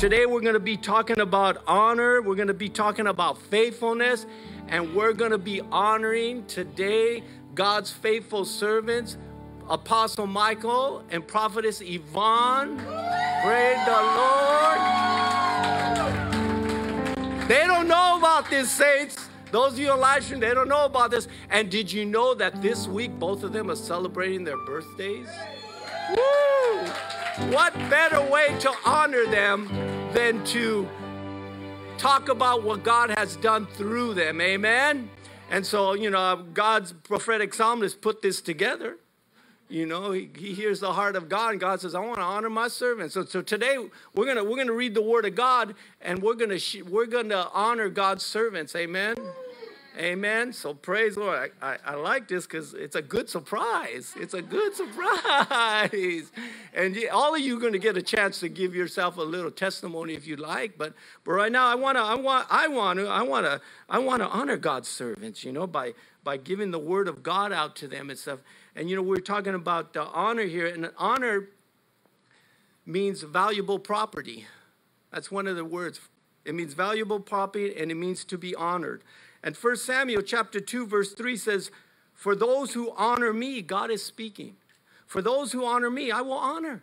Today we're going to be talking about honor, we're going to be talking about faithfulness, and we're going to be honoring today God's faithful servants, Apostle Michael and Prophetess Yvonne. Praise the Lord. They don't know about this, saints. Those of you on live stream, they don't know about this. And did you know that this week both of them are celebrating their birthdays? Woo! What better way to honor them than to talk about what God has done through them? Amen? And so, you know, God's prophetic psalmist put this together. You know, he, he hears the heart of God, and God says, "I want to honor my servants." So, so today we're gonna we're gonna read the Word of God, and we're gonna we're gonna honor God's servants. Amen. Amen. So praise the Lord. I, I, I like this because it's a good surprise. It's a good surprise. And all of you are going to get a chance to give yourself a little testimony if you'd like. But but right now I want to I want I want to I want to I want to honor God's servants, you know, by by giving the word of God out to them and stuff. And you know, we're talking about the honor here, and honor means valuable property. That's one of the words. It means valuable property and it means to be honored. And 1 Samuel chapter 2 verse 3 says, "For those who honor me, God is speaking. For those who honor me, I will honor."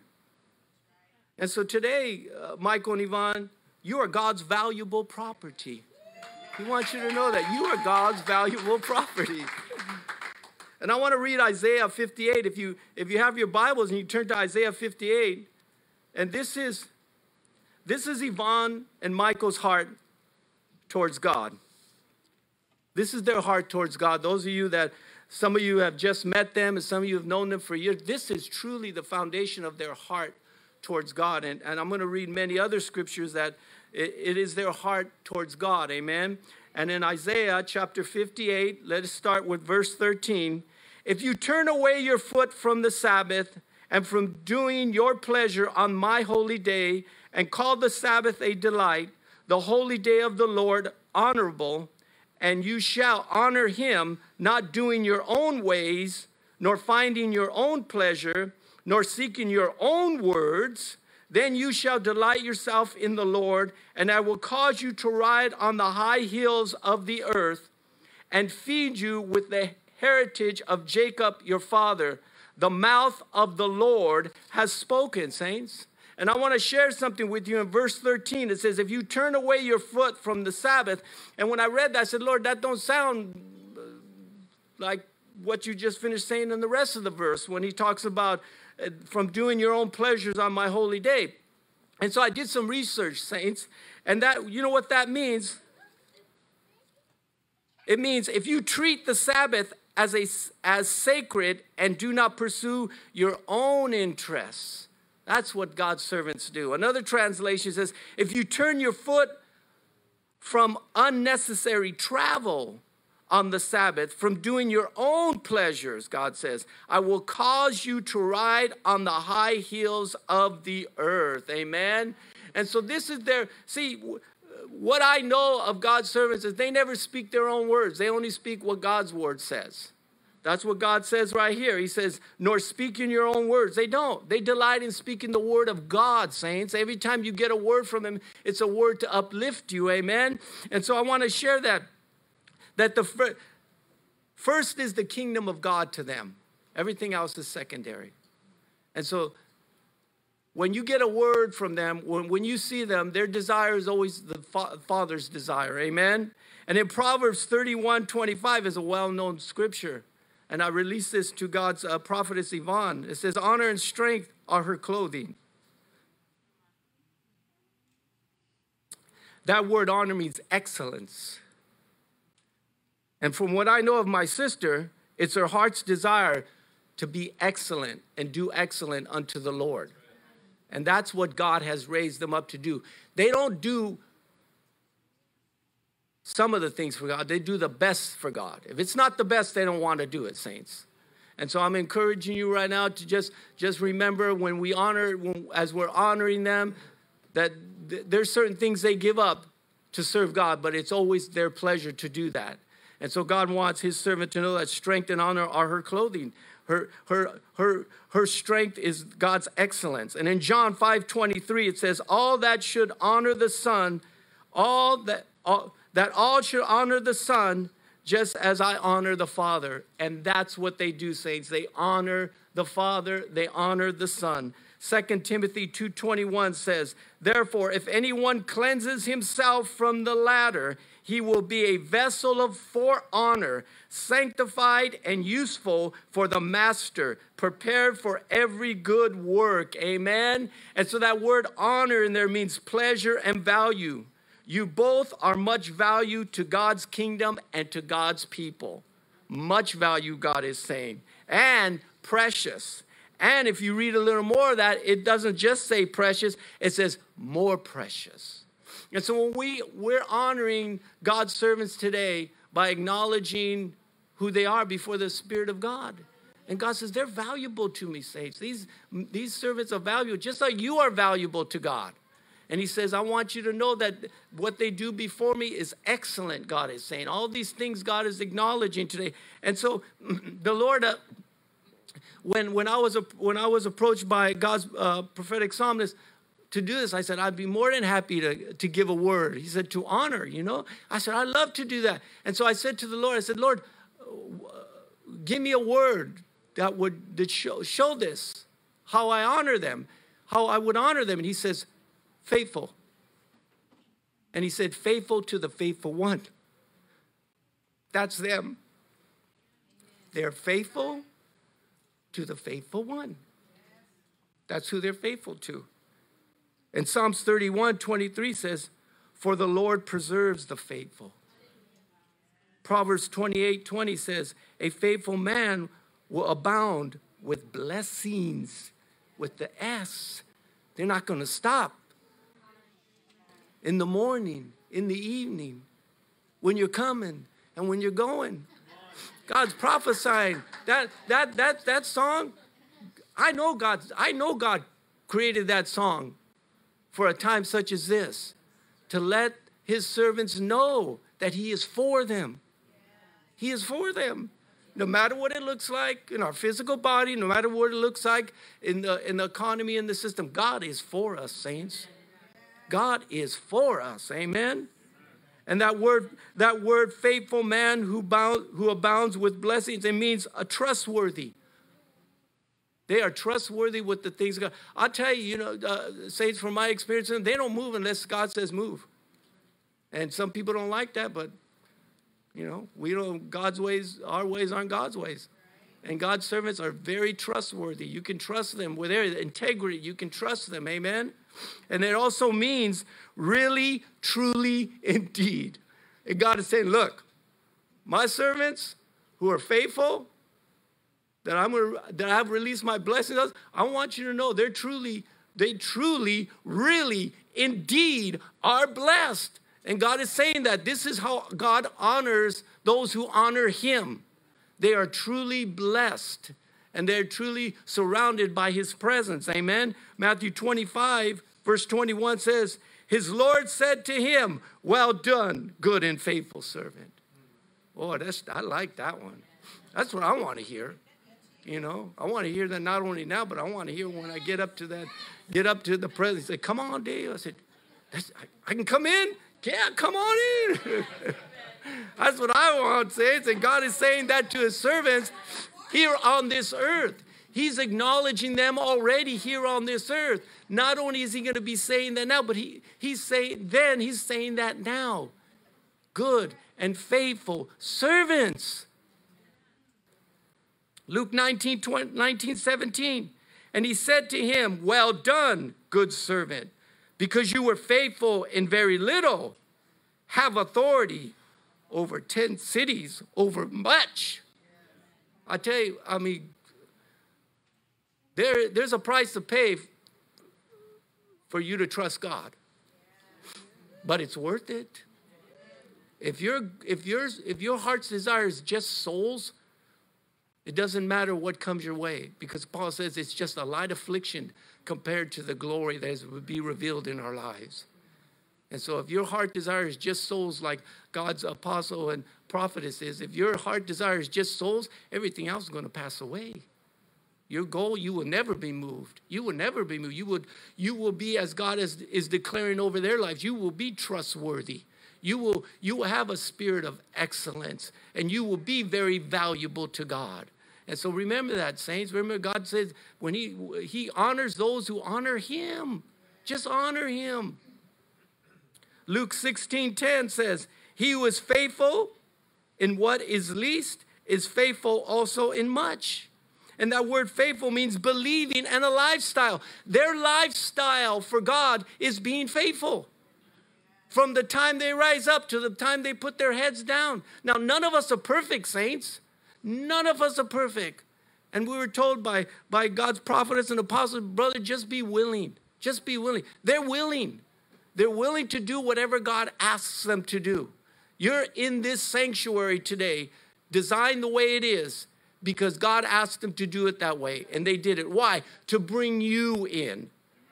And so today, uh, Michael and Yvonne, you are God's valuable property. He wants you to know that you are God's valuable property. And I want to read Isaiah 58. If you if you have your Bibles and you turn to Isaiah 58, and this is this is Yvonne and Michael's heart towards God. This is their heart towards God. Those of you that some of you have just met them and some of you have known them for years, this is truly the foundation of their heart towards God. And, and I'm going to read many other scriptures that it, it is their heart towards God. Amen. And in Isaiah chapter 58, let us start with verse 13. If you turn away your foot from the Sabbath and from doing your pleasure on my holy day, and call the Sabbath a delight, the holy day of the Lord honorable, and you shall honor him, not doing your own ways, nor finding your own pleasure, nor seeking your own words, then you shall delight yourself in the Lord, and I will cause you to ride on the high hills of the earth and feed you with the heritage of Jacob your father. The mouth of the Lord has spoken, saints. And I want to share something with you in verse 13. It says, If you turn away your foot from the Sabbath, and when I read that, I said, Lord, that don't sound uh, like what you just finished saying in the rest of the verse when he talks about uh, from doing your own pleasures on my holy day. And so I did some research, saints, and that you know what that means? It means if you treat the Sabbath as a as sacred and do not pursue your own interests, that's what God's servants do. Another translation says, if you turn your foot from unnecessary travel on the Sabbath, from doing your own pleasures, God says, I will cause you to ride on the high hills of the earth. Amen. And so this is their, see, what I know of God's servants is they never speak their own words, they only speak what God's word says. That's what God says right here. He says, nor speak in your own words. They don't. They delight in speaking the word of God, saints. Every time you get a word from Him, it's a word to uplift you. Amen. And so I want to share that. That the fir- first is the kingdom of God to them, everything else is secondary. And so when you get a word from them, when, when you see them, their desire is always the fa- Father's desire. Amen. And in Proverbs 31 25 is a well known scripture and I release this to God's uh, prophetess Yvonne. It says, Honor and strength are her clothing. That word honor means excellence. And from what I know of my sister, it's her heart's desire to be excellent and do excellent unto the Lord. And that's what God has raised them up to do. They don't do some of the things for God. They do the best for God. If it's not the best, they don't want to do it, saints. And so I'm encouraging you right now to just just remember when we honor when, as we're honoring them that th- there's certain things they give up to serve God, but it's always their pleasure to do that. And so God wants his servant to know that strength and honor are her clothing. Her, her, her, her strength is God's excellence. And in John 5 23, it says, All that should honor the Son, all that, all, that all should honor the Son, just as I honor the Father. And that's what they do, saints. They honor the Father, they honor the Son. 2 Timothy 2:21 says, "Therefore if anyone cleanses himself from the latter, he will be a vessel of for honor, sanctified and useful for the master, prepared for every good work." Amen. And so that word honor in there means pleasure and value. You both are much value to God's kingdom and to God's people. Much value, God is saying, and precious. And if you read a little more of that, it doesn't just say precious, it says more precious. And so when we, we're honoring God's servants today by acknowledging who they are before the Spirit of God. And God says, they're valuable to me, saints. These, these servants are valuable, just like you are valuable to God. And he says, I want you to know that what they do before me is excellent, God is saying. All these things God is acknowledging today. And so the Lord uh, when, when, I was, when I was approached by God's uh, prophetic psalmist to do this, I said, I'd be more than happy to, to give a word. He said, to honor, you know? I said, I'd love to do that. And so I said to the Lord, I said, Lord, give me a word that would that show, show this, how I honor them, how I would honor them. And he says, faithful. And he said, faithful to the faithful one. That's them. They're faithful to the faithful one. That's who they're faithful to. And Psalms 31 23 says, For the Lord preserves the faithful. Proverbs 28 20 says, A faithful man will abound with blessings, with the S. They're not going to stop. In the morning, in the evening, when you're coming and when you're going. God's prophesying. That that that that song, I know God, I know God created that song for a time such as this to let his servants know that he is for them. He is for them. No matter what it looks like in our physical body, no matter what it looks like in the, in the economy and the system, God is for us, saints. God is for us. Amen. And that word, that word faithful man who, bound, who abounds with blessings, it means a trustworthy. They are trustworthy with the things God. I'll tell you, you know, uh, saints from my experience, they don't move unless God says move. And some people don't like that, but you know, we don't, God's ways, our ways aren't God's ways. And God's servants are very trustworthy. You can trust them with their integrity. You can trust them. Amen. And it also means really, truly, indeed. And God is saying, look, my servants who are faithful, that I'm gonna, that I've released my blessings, I want you to know they're truly, they truly, really, indeed are blessed. And God is saying that this is how God honors those who honor Him. They are truly blessed and they're truly surrounded by His presence. Amen. Matthew 25, verse 21 says, his Lord said to him, Well done, good and faithful servant. Boy, that's, I like that one. That's what I want to hear. You know, I want to hear that not only now, but I want to hear when I get up to that, get up to the presence. Say, come on, Dave. I said, I, I can come in. Yeah, come on in. That's what I want, to say. And God is saying that to his servants here on this earth. He's acknowledging them already here on this earth. Not only is he going to be saying that now, but he, he's saying then, he's saying that now. Good and faithful servants. Luke 19, 20, 19, 17. And he said to him, Well done, good servant, because you were faithful in very little, have authority over 10 cities, over much. I tell you, I mean, there, there's a price to pay for you to trust God. But it's worth it. If your if yours if your heart's desire is just souls, it doesn't matter what comes your way because Paul says it's just a light affliction compared to the glory that will be revealed in our lives. And so, if your heart desire is just souls, like God's apostle and prophetess is, if your heart desire is just souls, everything else is going to pass away. Your goal, you will never be moved. You will never be moved. You would, you will be as God is, is declaring over their lives. You will be trustworthy. You will, you will have a spirit of excellence, and you will be very valuable to God. And so remember that, saints. Remember, God says when He He honors those who honor Him. Just honor Him. Luke 16 10 says, He who is faithful in what is least is faithful also in much. And that word faithful means believing and a lifestyle. Their lifestyle for God is being faithful. From the time they rise up to the time they put their heads down. Now, none of us are perfect, saints. None of us are perfect. And we were told by, by God's prophets and apostles, brother, just be willing. Just be willing. They're willing. They're willing to do whatever God asks them to do. You're in this sanctuary today, designed the way it is, because God asked them to do it that way, and they did it. Why? To bring you in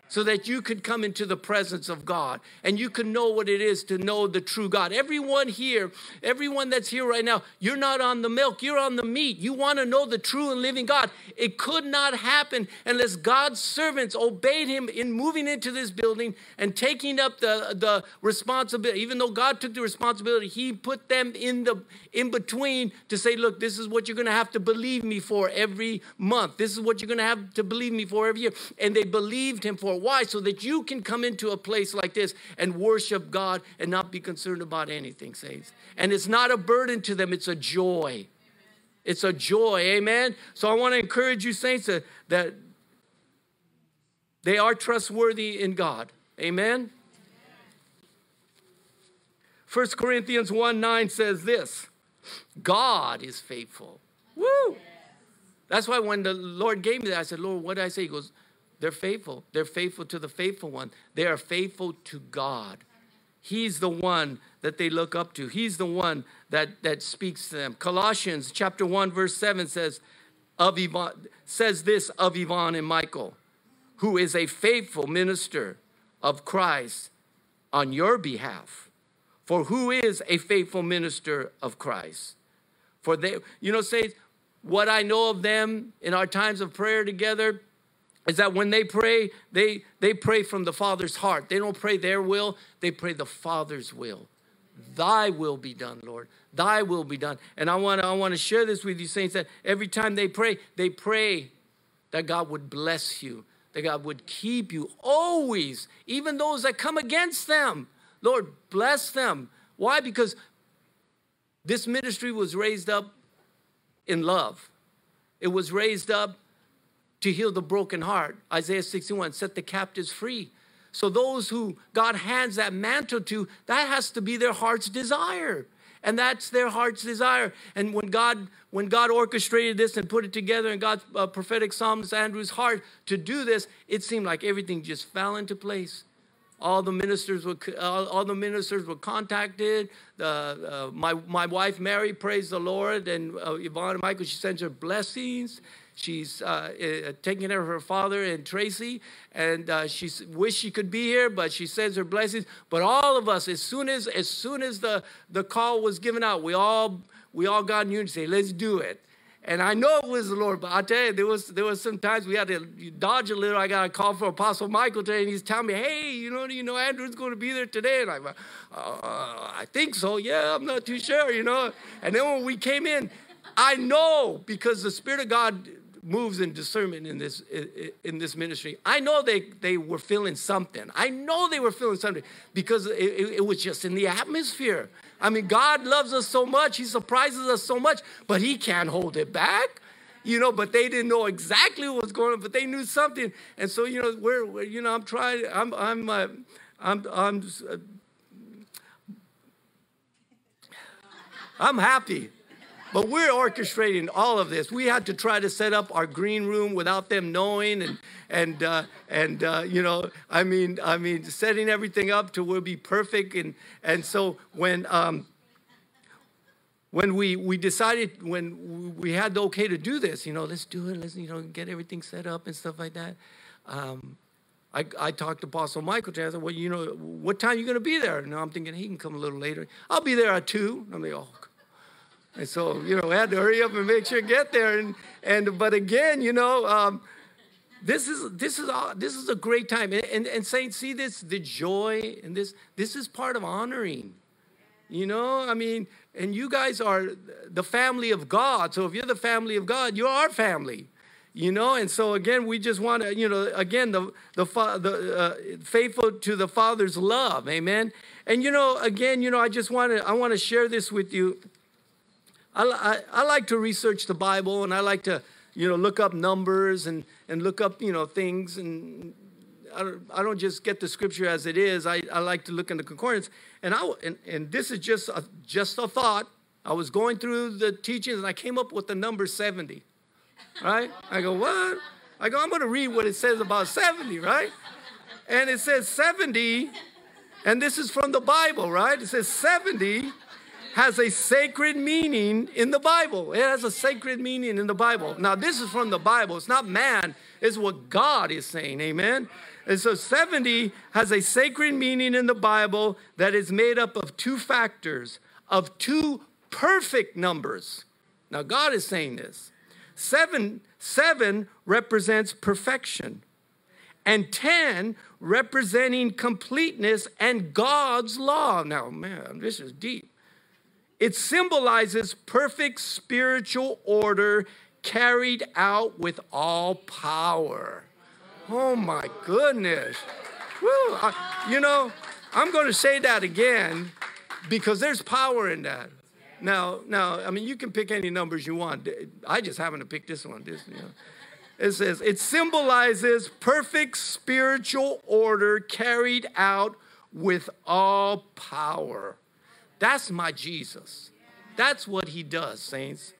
so that you could come into the presence of God and you can know what it is to know the true God. Everyone here, everyone that's here right now, you're not on the milk, you're on the meat. You want to know the true and living God. It could not happen unless God's servants obeyed him in moving into this building and taking up the, the responsibility. Even though God took the responsibility, he put them in the in between to say, look, this is what you're going to have to believe me for every month. This is what you're going to have to believe me for every year. And they believed him for why? So that you can come into a place like this and worship God and not be concerned about anything, saints. And it's not a burden to them, it's a joy. It's a joy, amen? So I want to encourage you, saints, that, that they are trustworthy in God, amen? 1 Corinthians 1 9 says this God is faithful. Woo! That's why when the Lord gave me that, I said, Lord, what did I say? He goes, they're faithful. They're faithful to the faithful one. They are faithful to God. He's the one that they look up to. He's the one that, that speaks to them. Colossians chapter 1, verse 7 says, of Yvonne, says this of Yvonne and Michael, who is a faithful minister of Christ on your behalf. For who is a faithful minister of Christ? For they, you know, say, what I know of them in our times of prayer together, is that when they pray, they, they pray from the Father's heart. They don't pray their will, they pray the Father's will. Thy will be done, Lord. Thy will be done. And I want to I want to share this with you, saints, that every time they pray, they pray that God would bless you, that God would keep you always, even those that come against them. Lord, bless them. Why? Because this ministry was raised up in love. It was raised up to heal the broken heart. Isaiah 61, set the captives free. So those who God hands that mantle to, that has to be their heart's desire. And that's their heart's desire. And when God, when God orchestrated this and put it together in God's uh, prophetic psalmist Andrew's heart to do this, it seemed like everything just fell into place. All the ministers were all, all the ministers were contacted. Uh, my my wife Mary, praise the Lord, and uh, Yvonne and Michael, she sends her blessings. She's uh, uh, taking care of her father and Tracy, and uh, she wished she could be here, but she sends her blessings. But all of us, as soon as as soon as the the call was given out, we all we all got in unity. Say, let's do it. And I know it was the Lord, but I tell you, there was there was some times we had to dodge a little. I got a call from Apostle Michael today, and he's telling me, "Hey, you know, you know, Andrew's going to be there today." And I'm, uh, I think so. Yeah, I'm not too sure, you know. And then when we came in, I know because the Spirit of God moves in discernment in this in this ministry. I know they they were feeling something. I know they were feeling something because it, it, was just in the atmosphere. I mean, God loves us so much. He surprises us so much, but He can't hold it back. You know, but they didn't know exactly what was going on, but they knew something. And so, you know, we're, we're you know, I'm trying. I'm I'm uh, I'm I'm. Uh, I'm happy. But we're orchestrating all of this. We had to try to set up our green room without them knowing, and and uh, and uh, you know, I mean, I mean, setting everything up to will be perfect. And and so when um, when we we decided when we had the okay to do this, you know, let's do it. Let's you know get everything set up and stuff like that. Um, I, I talked to Apostle Michael today. I said, well, you know, what time are you going to be there? And I'm thinking he can come a little later. I'll be there at 2. I'm like, oh. And so, you know, I had to hurry up and make sure to get there. And, and but again, you know, um, this is this is a, this is a great time. And, and, and saints, see this, the joy and this, this is part of honoring. You know, I mean, and you guys are the family of God. So if you're the family of God, you're our family you know and so again we just want to you know again the the, the uh, faithful to the father's love amen and you know again you know i just want to i want to share this with you I, I, I like to research the bible and i like to you know look up numbers and and look up you know things and I don't, I don't just get the scripture as it is I, I like to look in the concordance and i and, and this is just a, just a thought i was going through the teachings and i came up with the number 70 right? I go, what? I go, I'm going to read what it says about 70, right? And it says 70, and this is from the Bible, right? It says 70 has a sacred meaning in the Bible. It has a sacred meaning in the Bible. Now, this is from the Bible. It's not man, it's what God is saying. Amen. And so 70 has a sacred meaning in the Bible that is made up of two factors, of two perfect numbers. Now, God is saying this. Seven, seven represents perfection, and 10 representing completeness and God's law. Now, man, this is deep. It symbolizes perfect spiritual order carried out with all power. Oh my goodness. Woo. I, you know, I'm going to say that again because there's power in that. Now, now, I mean, you can pick any numbers you want. I just happen to pick this one. This, you know. It says it symbolizes perfect spiritual order carried out with all power. That's my Jesus. That's what he does, saints.